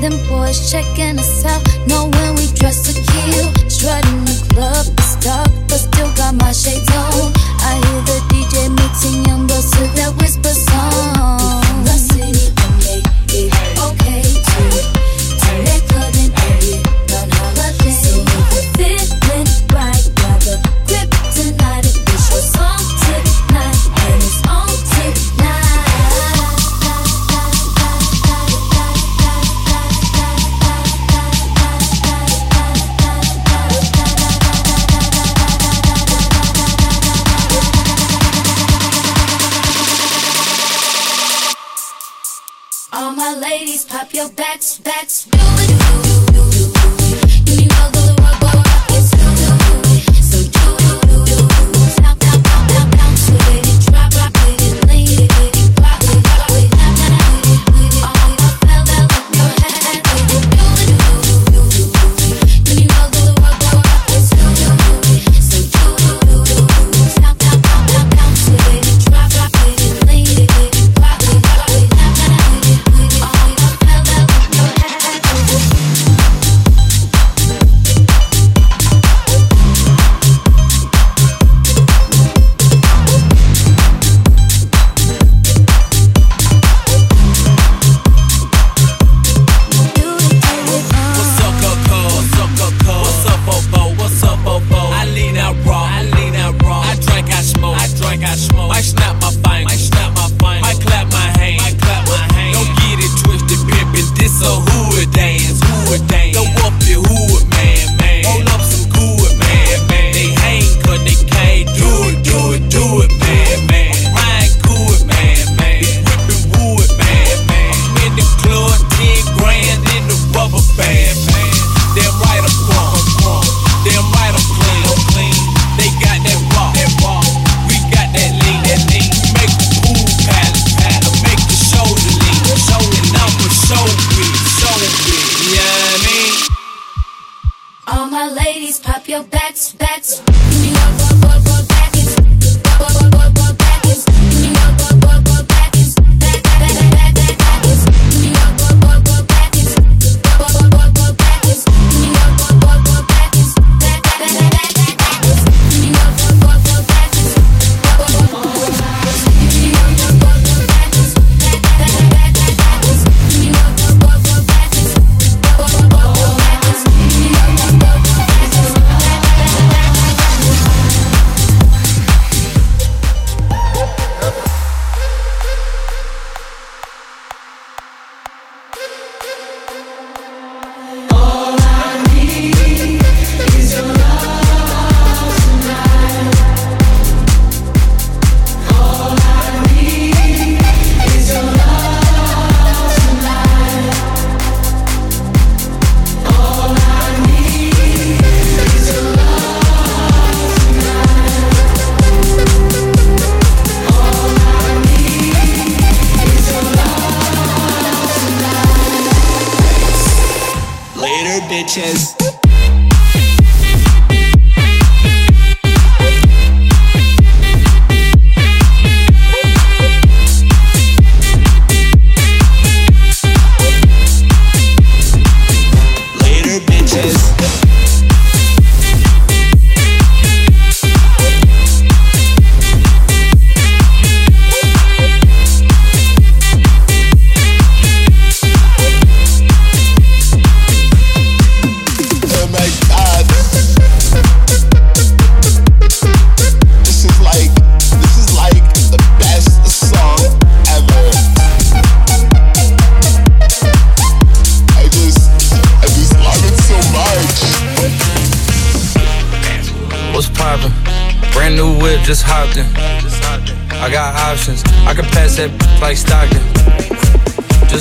Them boys checking us out, know when we dress to kill. Strutting the club, it's dark, but still got my shades on. I hear the DJ mixing young girls to that whisper song.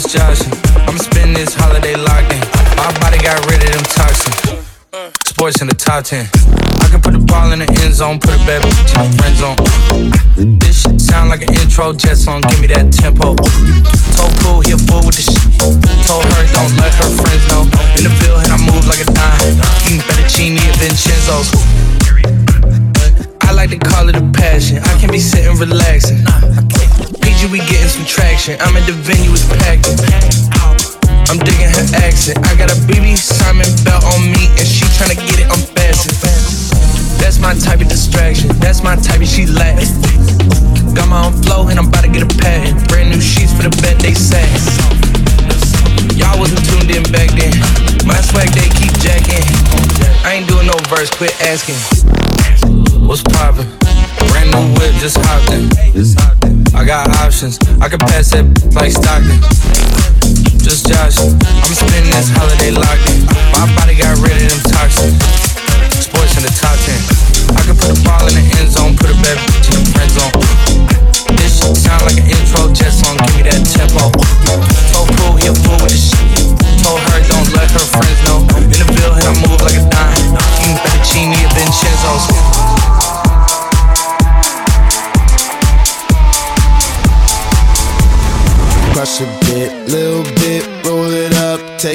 just. I'ma spend this holiday locked in. My body got rid of them toxins. Sports in the top 10. I can put the ball in the end zone, put a bad bitch in friend zone. This shit sound like an intro jet song, give me that tempo. Told cool, he a fool with the shit. Told her, don't let her friends know. In the field, and I move like a dime. Eating fettuccine at Vincenzo's. I like to call it a passion. I can be sitting relaxing. Energy, we getting some traction. I'm at the venue, it's packed. I'm digging her accent. I got a BB Simon belt on me, and she tryna get it fast That's my type of distraction. That's my type of she laughs. Got my own flow, and I'm about to get a patent. Brand new sheets for the bed, they sat. Y'all wasn't tuned in back then. My swag, they keep jacking. I ain't doing no verse, quit asking. What's poppin'? Brand new whip, just hopped in. I got options. I can pass that like Stockton just joshing. I'm spending this holiday locked in. My body got rid of them toxins. Sports in the top 10. I can put a ball in the end zone, put a bad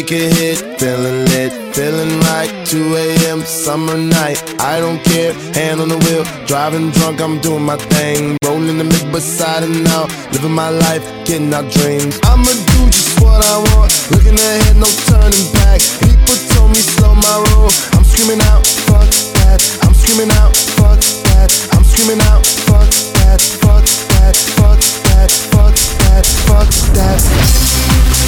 take a hit, feeling lit, feeling right. 2 a.m. summer night, I don't care, hand on the wheel, driving drunk, I'm doing my thing, rolling the mid beside and out, living my life, getting our dreams. I'ma do just what I want, looking ahead, no turning back. People told me slow my roll, I'm screaming out, fuck that, I'm screaming out, fuck that, I'm screaming out, fuck that, fuck that, fuck that, fuck that, fuck that.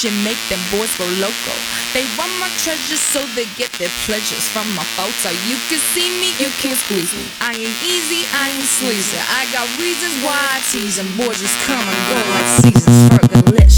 definition make them boys go loco. They want my treasures so they get their pleasures from my photo. You can see me, you can't squeeze me. I ain't easy, I ain't sleazy. I got reasons why I tease them. Boys just come and go like seasons. Burgerlicious.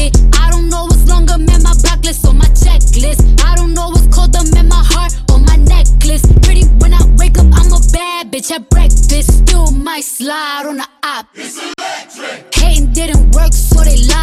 Connected. I don't know what's longer, man. My block list on my checklist. I don't know what's colder, man. My heart on my necklace. Pretty when I wake up, I'm a bad bitch at breakfast. Still might slide on the op. It's electric. Hating didn't work, so they lied.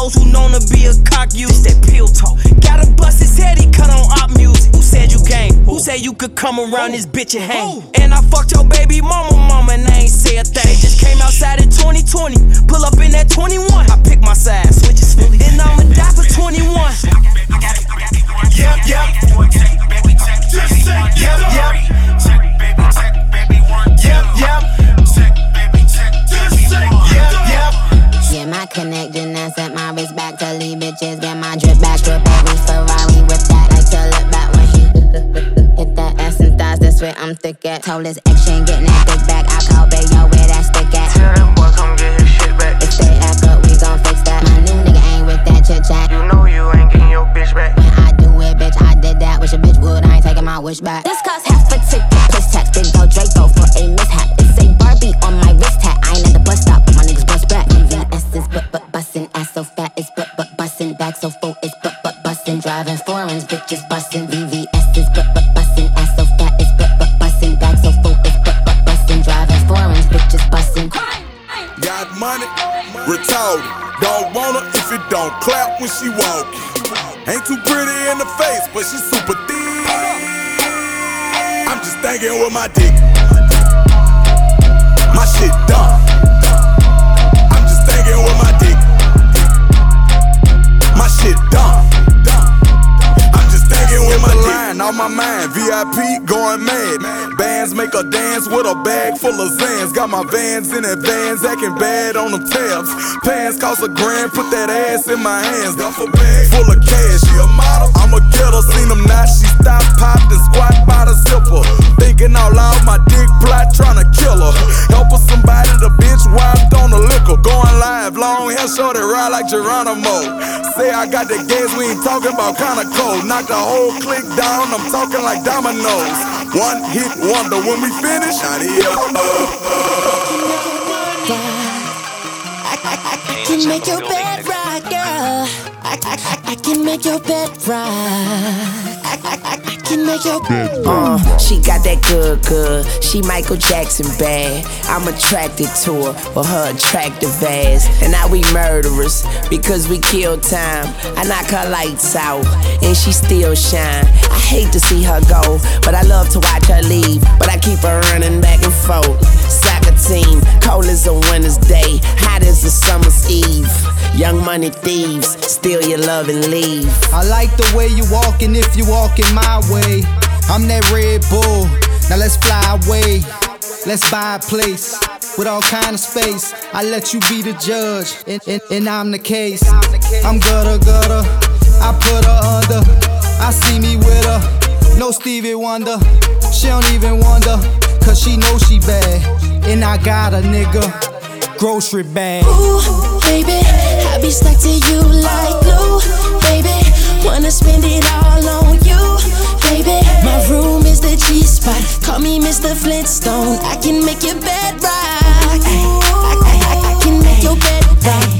On who known to be a cock you. This that pill talk. Gotta bust his head, he cut on op music. Who said you came? Who said you could come around this bitch and hang? And I fucked your baby mama, mama, and I ain't say a thing. Just came outside in 2020. Pull up in that 21. I pick my side, switches fully. And I'ma die for 21. Yep, yep. Just say yep, yep. Yep, yep. Yeah, my connection and sent my wrist back to leave bitches. Get my drip back, drip every Ferrari with that. Like to look back when she hit that ass and thighs. That's where I'm thick at. Told his ex she ain't getting that dick back. I call Bayo where that stick at. Tell them boy come get his shit back. If they act up, we gon' fix that. My new nigga ain't with that chit chat. You know you ain't getting your bitch back. When I do it, bitch, I did that. Wish a bitch would. I ain't taking my wish back. This cost half a ticket. Plus tax. Big go Draco for a Fat, it's but but bustin'. Back so full, it's but but bustin'. Driving foreigns, bitches bustin'. VVS is but but bustin'. Ass so fat, it's but but bustin'. Back so full, it's but but bustin'. Driving foreigns, bitches bustin'. Got money, retarded. Don't her if it don't clap when she walkin'. Ain't too pretty in the face, but she super thick. I'm just thinking with my dick. My shit dumb. in the line, on my mind. VIP going mad. Bands make a dance with a bag full of Xans. Got my vans in advance, acting bad on them tabs. Pants cost a grand, put that ass in my hands. Duff a bag full of cash, she a model. I'm a killer, seen them not, she stop, popped and squat by the zipper. Thinking out loud, my dick plot tryna kill her. Help her somebody, the bitch wiped on the liquor. Going live, long hair, short ride like Geronimo. Say I got the games, we ain't talking about kinda cold. Knock the whole click down, I'm talking like dominoes. One hit wonder, when we finish. I can make your bed right, girl. I, I, I can make your bed right. I, I, I can make your bed Uh, she got that good, good. She Michael Jackson bad. I'm attracted to her for her attractive ass. And now we murderers because we kill time. I knock her lights out and she still shine. I hate to see her go, but I love to watch her leave. But I keep her running back and forth. Soccer team, cold as a winter's day, hot as a summer's eve. Young money thieves, steal your love and leave. I like the way you walking if you walking my way. I'm that Red Bull. Now let's fly away. Let's buy a place with all kind of space. I let you be the judge, and, and, and I'm the case. I'm gutter gutter. I put her under. I see me with her. No Stevie Wonder. She don't even wonder, cause she know she bad. And I got a nigga. Grocery bag. Ooh, baby, I be stuck to you like glue, baby. Wanna spend it all on you, baby. My room is the G spot. Call me Mr. Flintstone. I can make your bed rock. I, I, I can make your bed rock.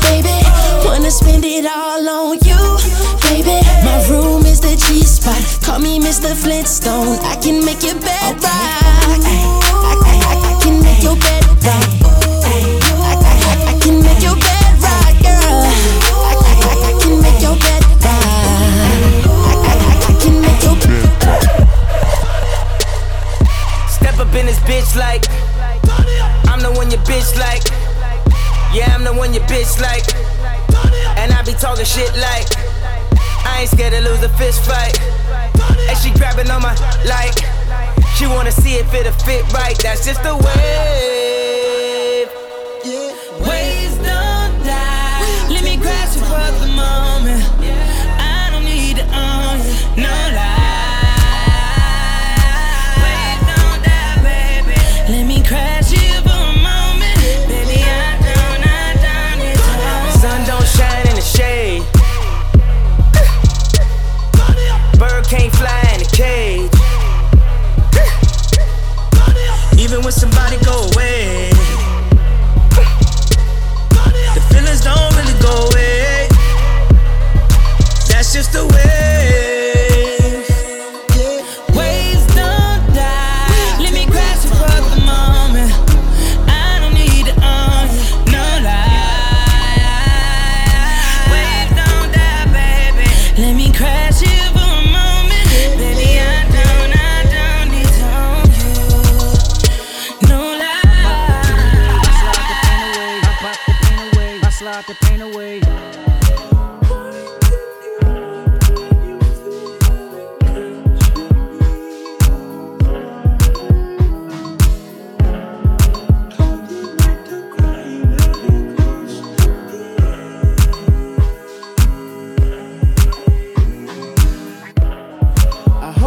baby. Wanna spend it all on you, baby. My room is the G spot. Call me Mr. Flintstone. I can make your bed rock. I, I, I, I can make your bed rock. Fist fight. And she grabbing on my like she wanna see if it'll fit right. That's just the way.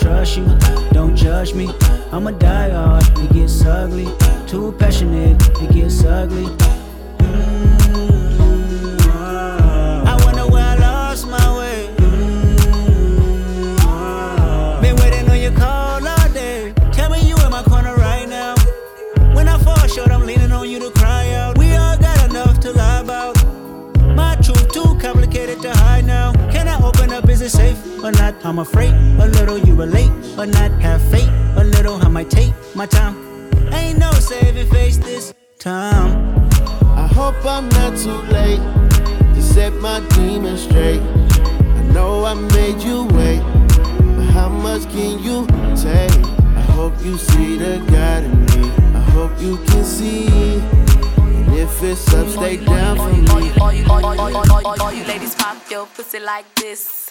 trust you? Don't judge me. I'm a die hard, it gets ugly. Too passionate, it gets ugly. I'm afraid a little you relate but not. Have faith a little. I might take my time. Ain't no saving face this time. I hope I'm not too late to set my demons straight. I know I made you wait, but how much can you take? I hope you see the God in me. I hope you can see. And if it's up, stay down for me. All you, all you, all you, all you, all you ladies pop your pussy like this.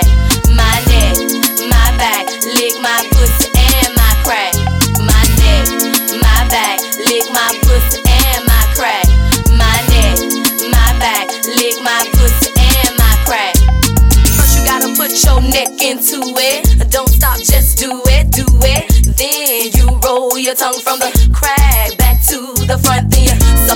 Back, lick my pussy and my crack. My neck, my back, lick my pussy and my crack. My neck, my back, lick my pussy and my crack. First you gotta put your neck into it. Don't stop, just do it, do it. Then you roll your tongue from the crack back to the front.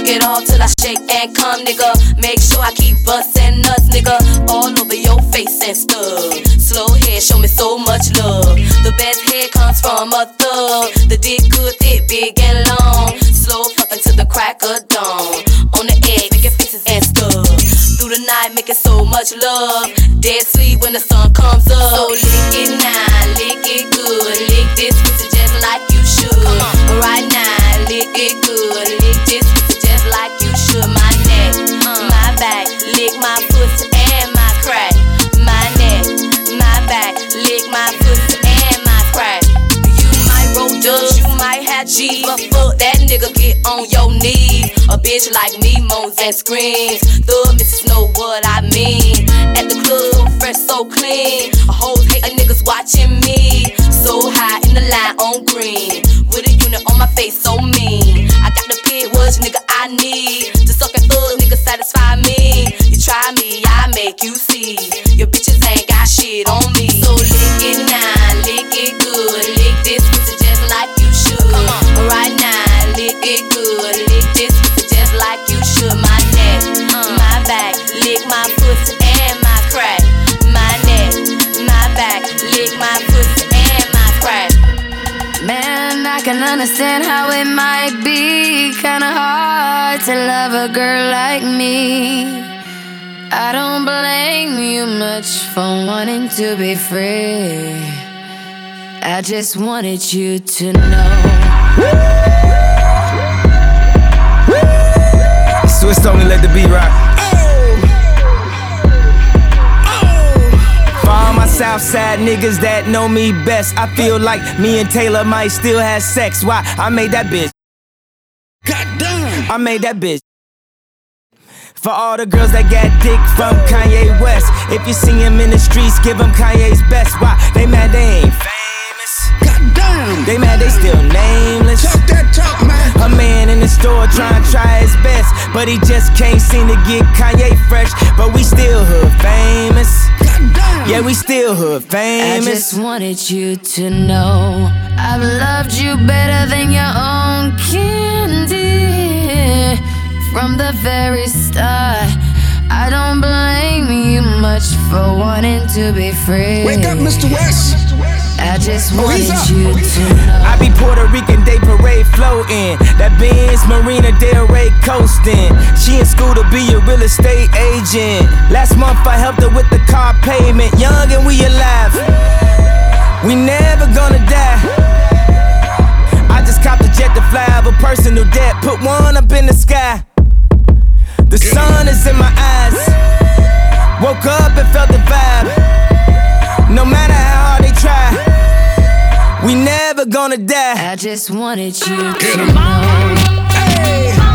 Suck it all till I shake and come, nigga. Make sure I keep bustin' nuts, nigga. All over your face and stuff. Slow head, show me so much love. The best head comes from a thug. The dick good, thick, big and long. Slow fucking to the crack of dawn. On the egg, making faces and stuff. Through the night, making so much love. Dead sleep when the sun comes up. So lick it now, lick it good. Lick on your knees. A bitch like me moans and screams. The missus know what I mean. At the club, fresh, so clean. A hoes hate a niggas watching me. So high in the line on green. With a unit on my face, so mean. I got the pit, which nigga I need. Understand how it might be kinda hard to love a girl like me. I don't blame you much for wanting to be free. I just wanted you to know. Swiss only let the beat rock. Southside niggas that know me best, I feel like me and Taylor might still have sex. Why? I made that bitch. Goddamn! I made that bitch. For all the girls that got dick from Kanye West, if you see him in the streets, give him Kanye's best. Why? They mad they ain't famous. Goddamn! They mad they still nameless. Talk that talk, man. A man in the store trying to try his best, but he just can't seem to get Kanye fresh. But we still hood famous. Yeah, we still hood famous. I just wanted you to know I've loved you better than your own candy from the very start. I don't blame you much much for wanting to be free. Wake up, Mr. West. I just Oh, he's wanted up. you to know. I be Puerto Rican Day Parade floating. That Benz Marina Del Rey coasting. She in school to be a real estate agent. Last month I helped her with the car payment. Young and we alive. We never gonna die. I just copped a jet to fly over personal debt. Put one up in the sky. The sun is in my eyes. Woke up and felt the vibe. No matter how hard they try. We never gonna die. I just wanted you to know. How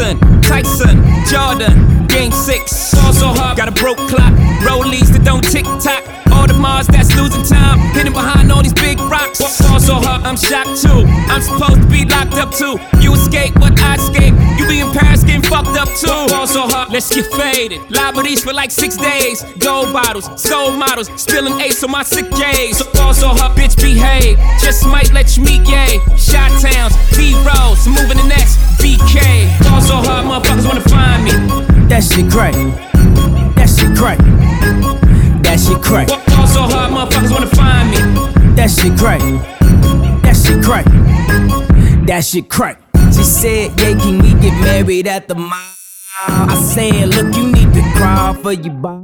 Jackson, Tyson, Jordan, Game 6. Ball so hard, got a broke clock. Rollies that don't tick tock. All the Mars that's losing time. Hidden behind all these big rocks. Ball so hard, I'm shocked too. I'm supposed to be locked up too. You escape, but I escape. You be in Paris getting fucked up too. Ball so hard, let's get faded. Liberties for like six days. Gold bottles, soul models, spilling ace on my sick days. So ball hard, bitch, behave. Just might let you meet gay. Shot towns, B rolls, moving the next BK. So hard, motherfuckers wanna find me. That shit crack. That shit crack. That shit crack. Ball so hard, motherfuckers wanna find me. That shit crack. That shit crack. That shit crack. She said, Yeah, can we get married at the mall? I said, Look, you need to crawl for your bar.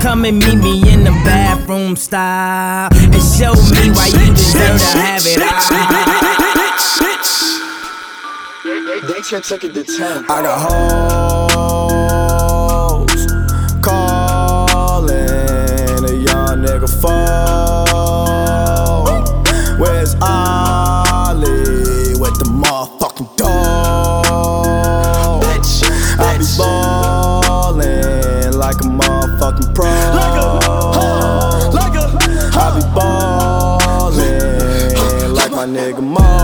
Come and meet me in the bathroom style and show me why you deserve to have it all. They can take it to 10. I got hoes calling a young nigga phone. Where's Ollie with the motherfucking dog? I be ballin' like a motherfucking pro. Like a, like a, I be ballin' like my nigga Mo.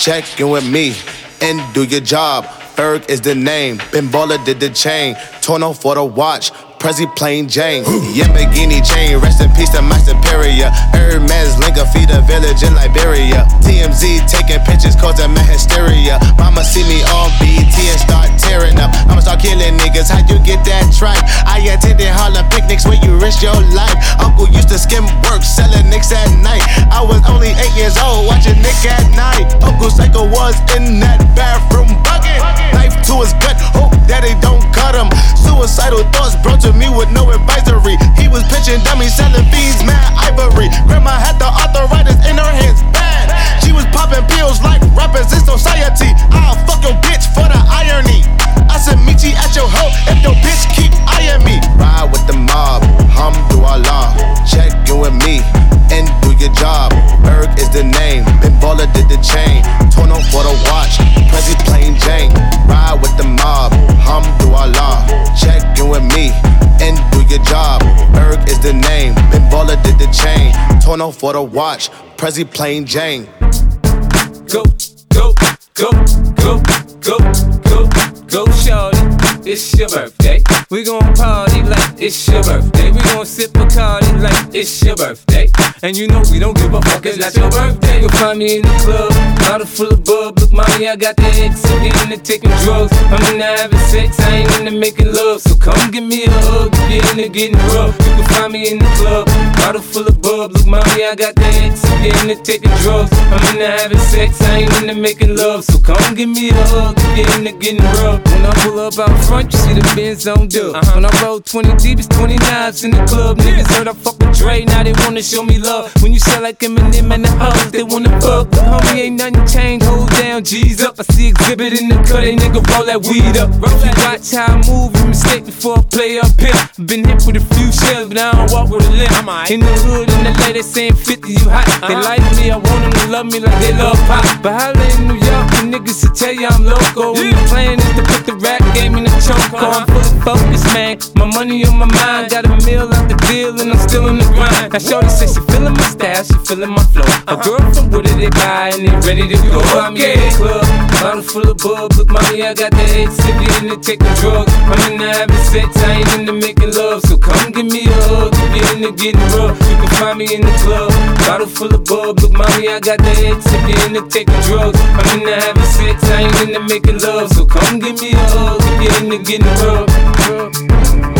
Check in with me and do your job. Ferg is the name. Ben Baller did the chain. Tourneau for the watch. Prezi plain Jane. Yamborghini chain, rest in peace to my superior. Hermes Linka feed a village in Liberia. TMZ taking pictures causing my hysteria. Mama see me on BT and start tearing up. I'ma start killing niggas. How you get that tripe? I attended Harlem picnics where you risk your life. Uncle used to skim work, selling nicks at night. I was only eight years old, watching Nick at night. Uncle Psycho was in that bathroom bucket. Knife to his gut, hope that they don't cut him. Suicidal thoughts brought to me with no advisory. He was pitching dummies, selling fiends, mad ivory. Grandma had the arthritis in her hands. She was popping pills like rappers in society. I'll fuck your bitch for the irony. I said, meet you at your hoe if your bitch keep eyeing me. Ride with the mob, hamdulillah. Check in with me and do your job. Ferg is the name, Ben Baller did the chain. Tourneau for the watch, Prezi plain Jane. Ride with the mob, hamdulillah. Check in with me and do your job. Ferg is the name, Ben Baller did the chain. Tourneau for the watch, Prezi plain Jane. Go, go, go, go, go, go, go, shorty. It's your birthday. We gon' party like it's your birthday. We gon' sip a Bacardi like it's your birthday. And you know we don't give a fuck, it's not your birthday. You'll find me in the club, bottle full of bub. Look, mommy, I got the X. I'm into taking drugs. I'm into having sex, I ain't into making love. So come give me a hug, get into getting rough. You can find me in the club, bottle full of bub. Look, mommy, I got the X. I'm into taking drugs. I'm into having sex, I ain't into making love. So come give me a hug, get into getting rough. When I pull up out front, you see the Benz on dub. Uh-huh. When I roll 20 deep, it's 29s in the club. Niggas heard I fuck with Dre, now they wanna show me love. When you sell like Eminem and the hoes, they wanna fuck. But homie, ain't nothing changed, hold down, G's up. I see Xzibit in the cut, they nigga roll that weed up. If you watch how I move, you mistake before I play up here. Been hit with a few shells, but I don't walk with a limp. In the hood, in the lady saying 50, you hot. They like me, I want them to love me like they love pop. But holla in New York, the niggas to tell you I'm loco. And the plan is to put the rap game in the choke. I'm fully focused, man. My money on my mind, got a meal out the deal, and I'm still in the grind. Now, Shorty says she feeling my style, she feeling my flow. A girl from Wooded, they buy, and they ready to go. Oh, I'm in the club, bottle full of bub. Look, mommy, I got the head sick, in to taking drugs. I'm into having sex, I ain't into making love. So come give me a hug, if you're into getting rough. You can find me in the club, bottle full of bub. Look, mommy, I got the head sick, in to taking drugs. I'm into having sex, I ain't into making love. So come give me a hug, if you're into getting rough.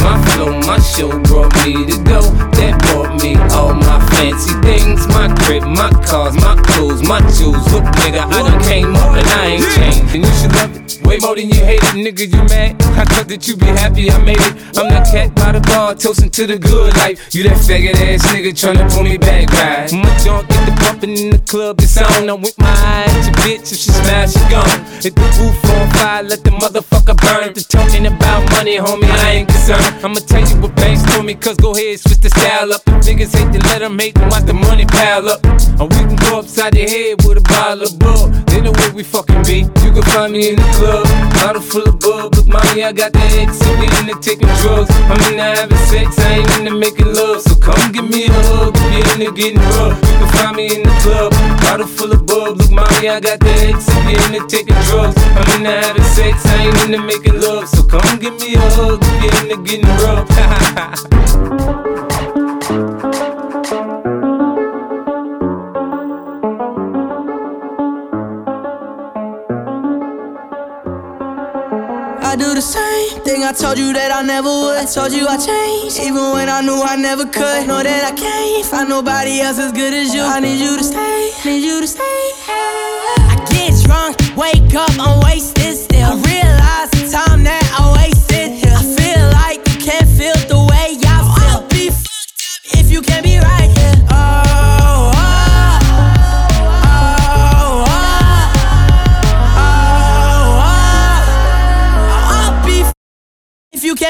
My my show brought me to go. That brought me all my fancy things. My crib, my cars, my clothes, my jewels. Look, nigga, I done came up and I ain't changed. And you should love it way more than you hate it, nigga. You mad? I thought that you be happy I made it. I'm that cat by the bar, toasting to the good life. You that faggot ass nigga tryna pull me back, right? My junk get the bumping in the club, it's on. I'm with my eye at your bitch, if she smash, she gone. Hit the roof on fire, let the motherfucker burn. The talking about money, homie, I ain't concerned. I'ma you what banks told me, cause go ahead, switch the style up. The niggas hate to let them hate them, watch the money pile up. Or we can go upside the head with a bottle of bug. They know where we fucking be. You can find me in the club, bottle full of bug. Look, mommy, I got the X, so we into taking drugs. I'm into having sex, I ain't into making love. So come give me a hug, if you're into getting rough. You can find me in the club, bottle full of bug. Look, mommy, I got the X, so we into taking drugs. I'm into having sex, I ain't into making love. So come give me a hug, if you're into getting rough. I do the same thing I told you that I never would. I told you I changed, even when I knew I never could. Know that I can't find nobody else as good as you. I need you to stay, need you to stay. I get drunk, wake up, I'm wasted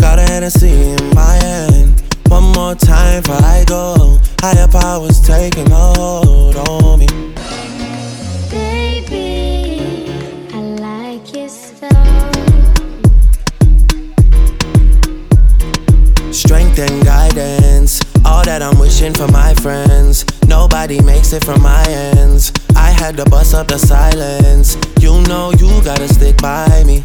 Got a Hennessy in my hand. One more time before I go. Higher powers taking a hold on me. Baby, I like your so. Strength and guidance. All that I'm wishing for my friends. Nobody makes it from my ends. I had to bust up the silence. You know you gotta stick by me.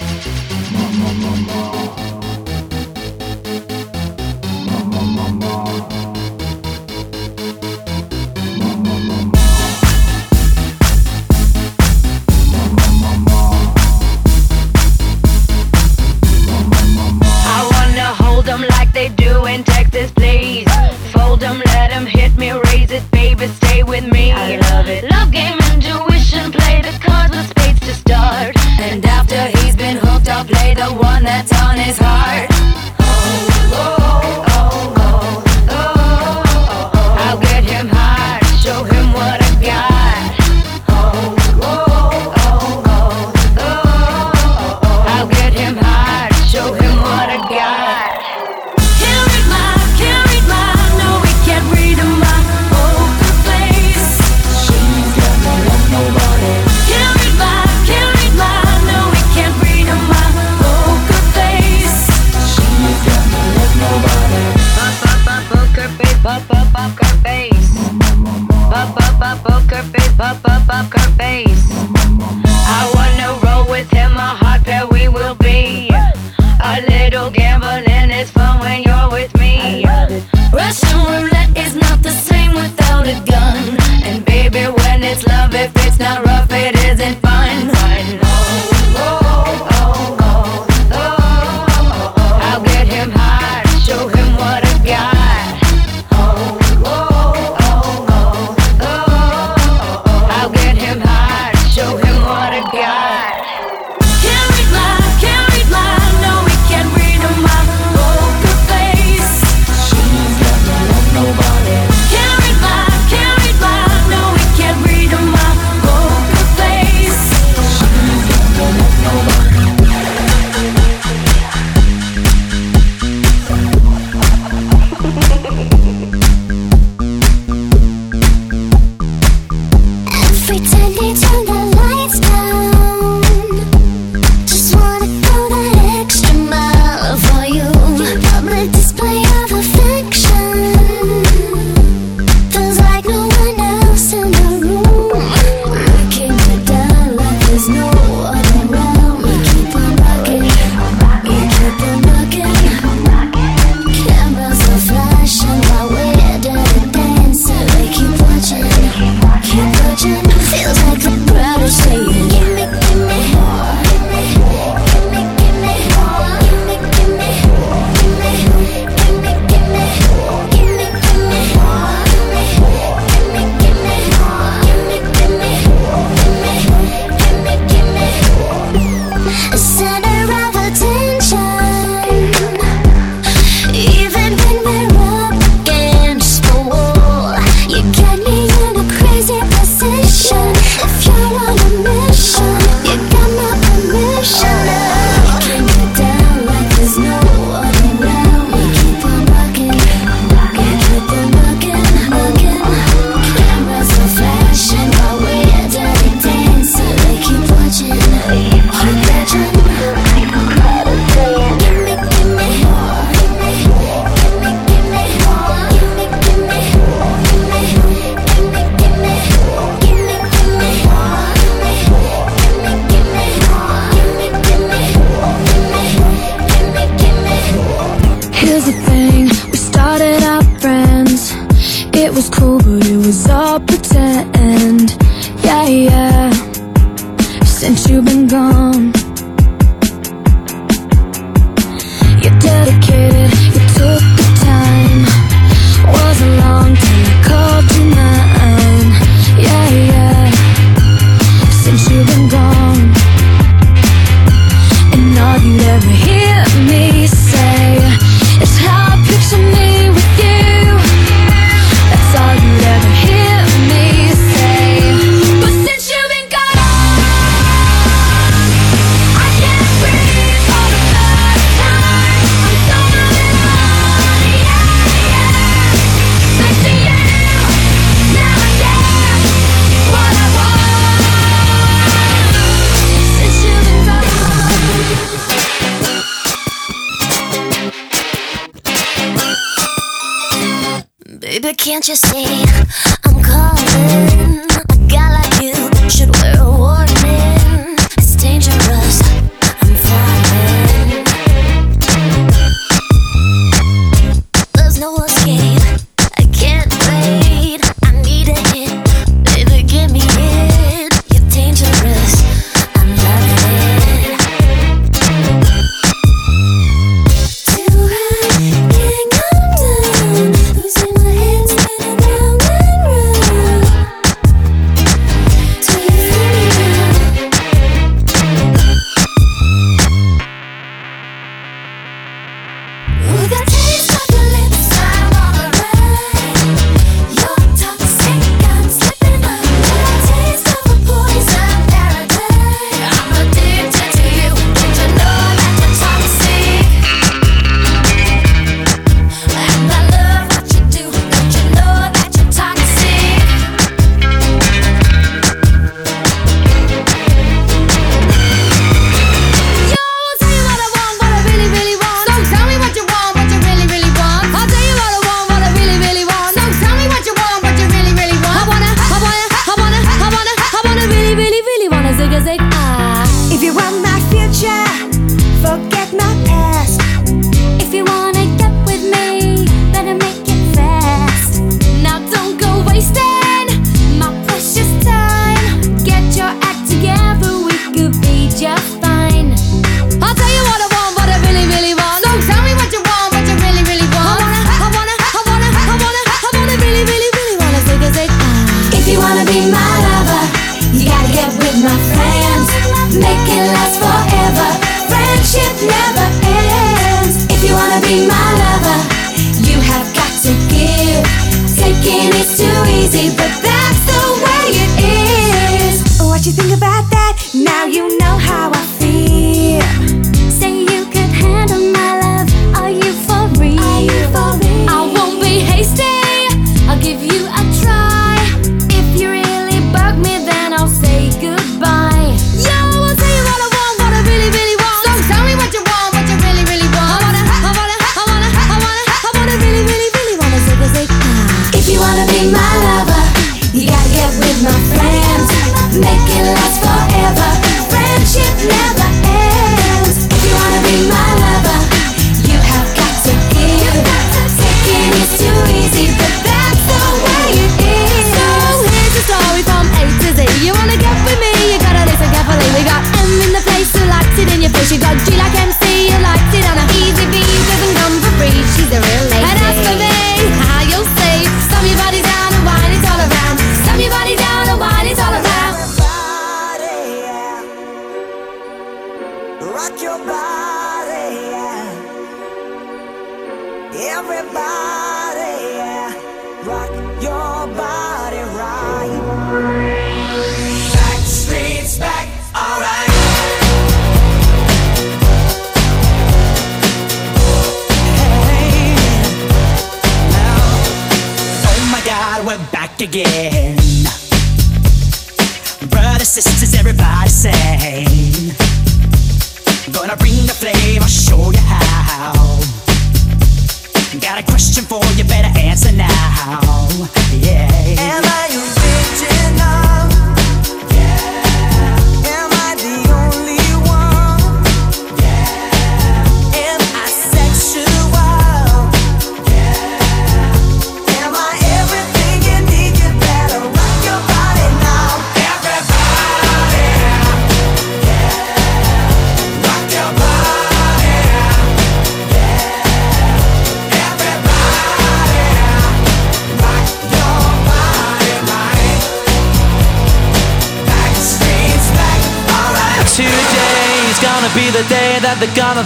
this please. Fold them, let them hit me, raise it, baby, stay with me. I love it. Love game, intuition, play the cards with spades to start. And after he's been hooked, I'll play the one that's on his heart. Oh, oh, oh, oh, oh, oh, oh. I'll get him high, show him what I got. Бабка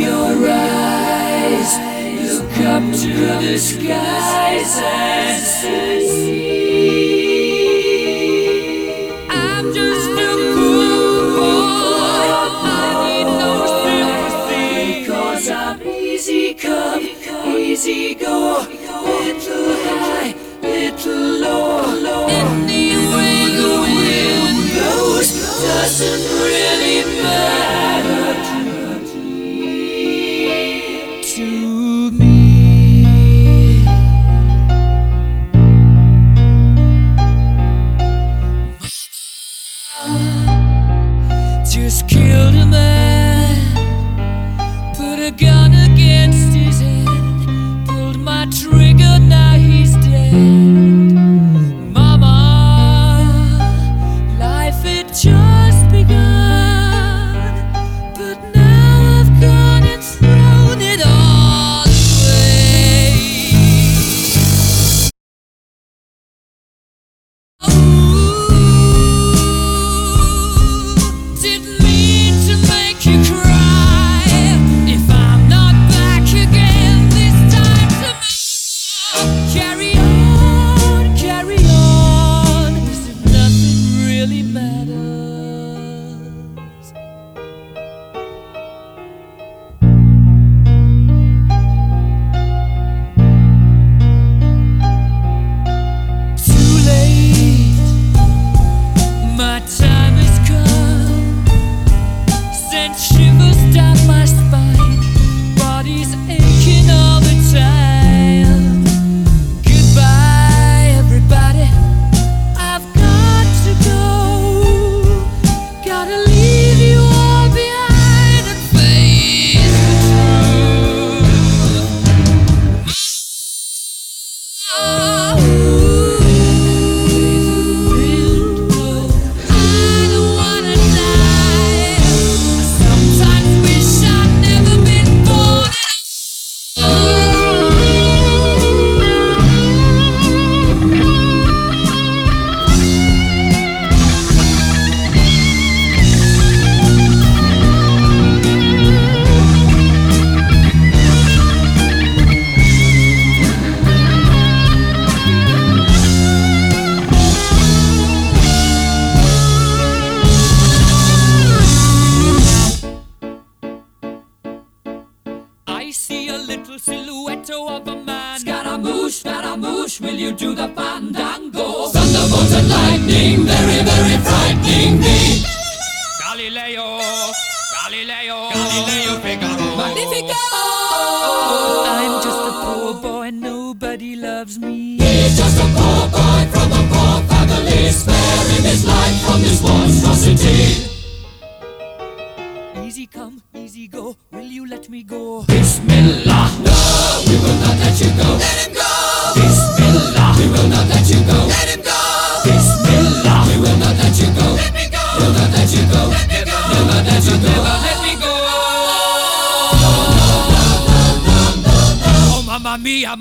your eyes, look up to the skies and see. I'm just a cool boy. I need no sympathy because I'm easy come, easy go, little high, little low, low. Anyway, the wind goes doesn't really matter.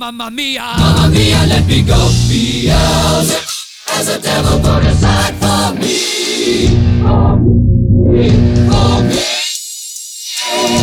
Mamma Mia! Mamma Mia, let me go, Beelzebub! As a devil put aside for me! For me! For me!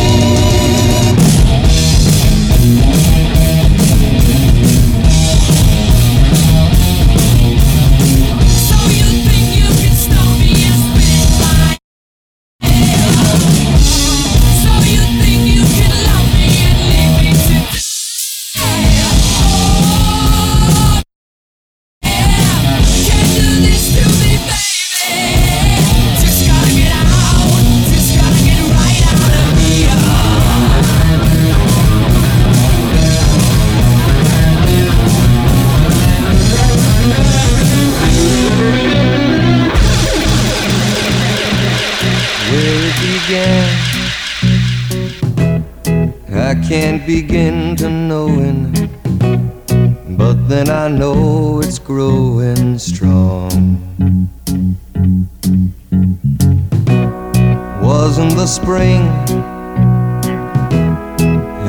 spring,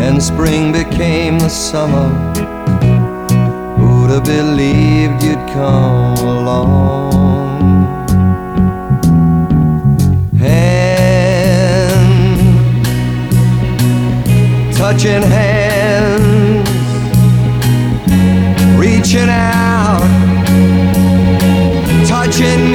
and spring became the summer. Who'd have believed you'd come along? Hand, touching hands, reaching out, touching.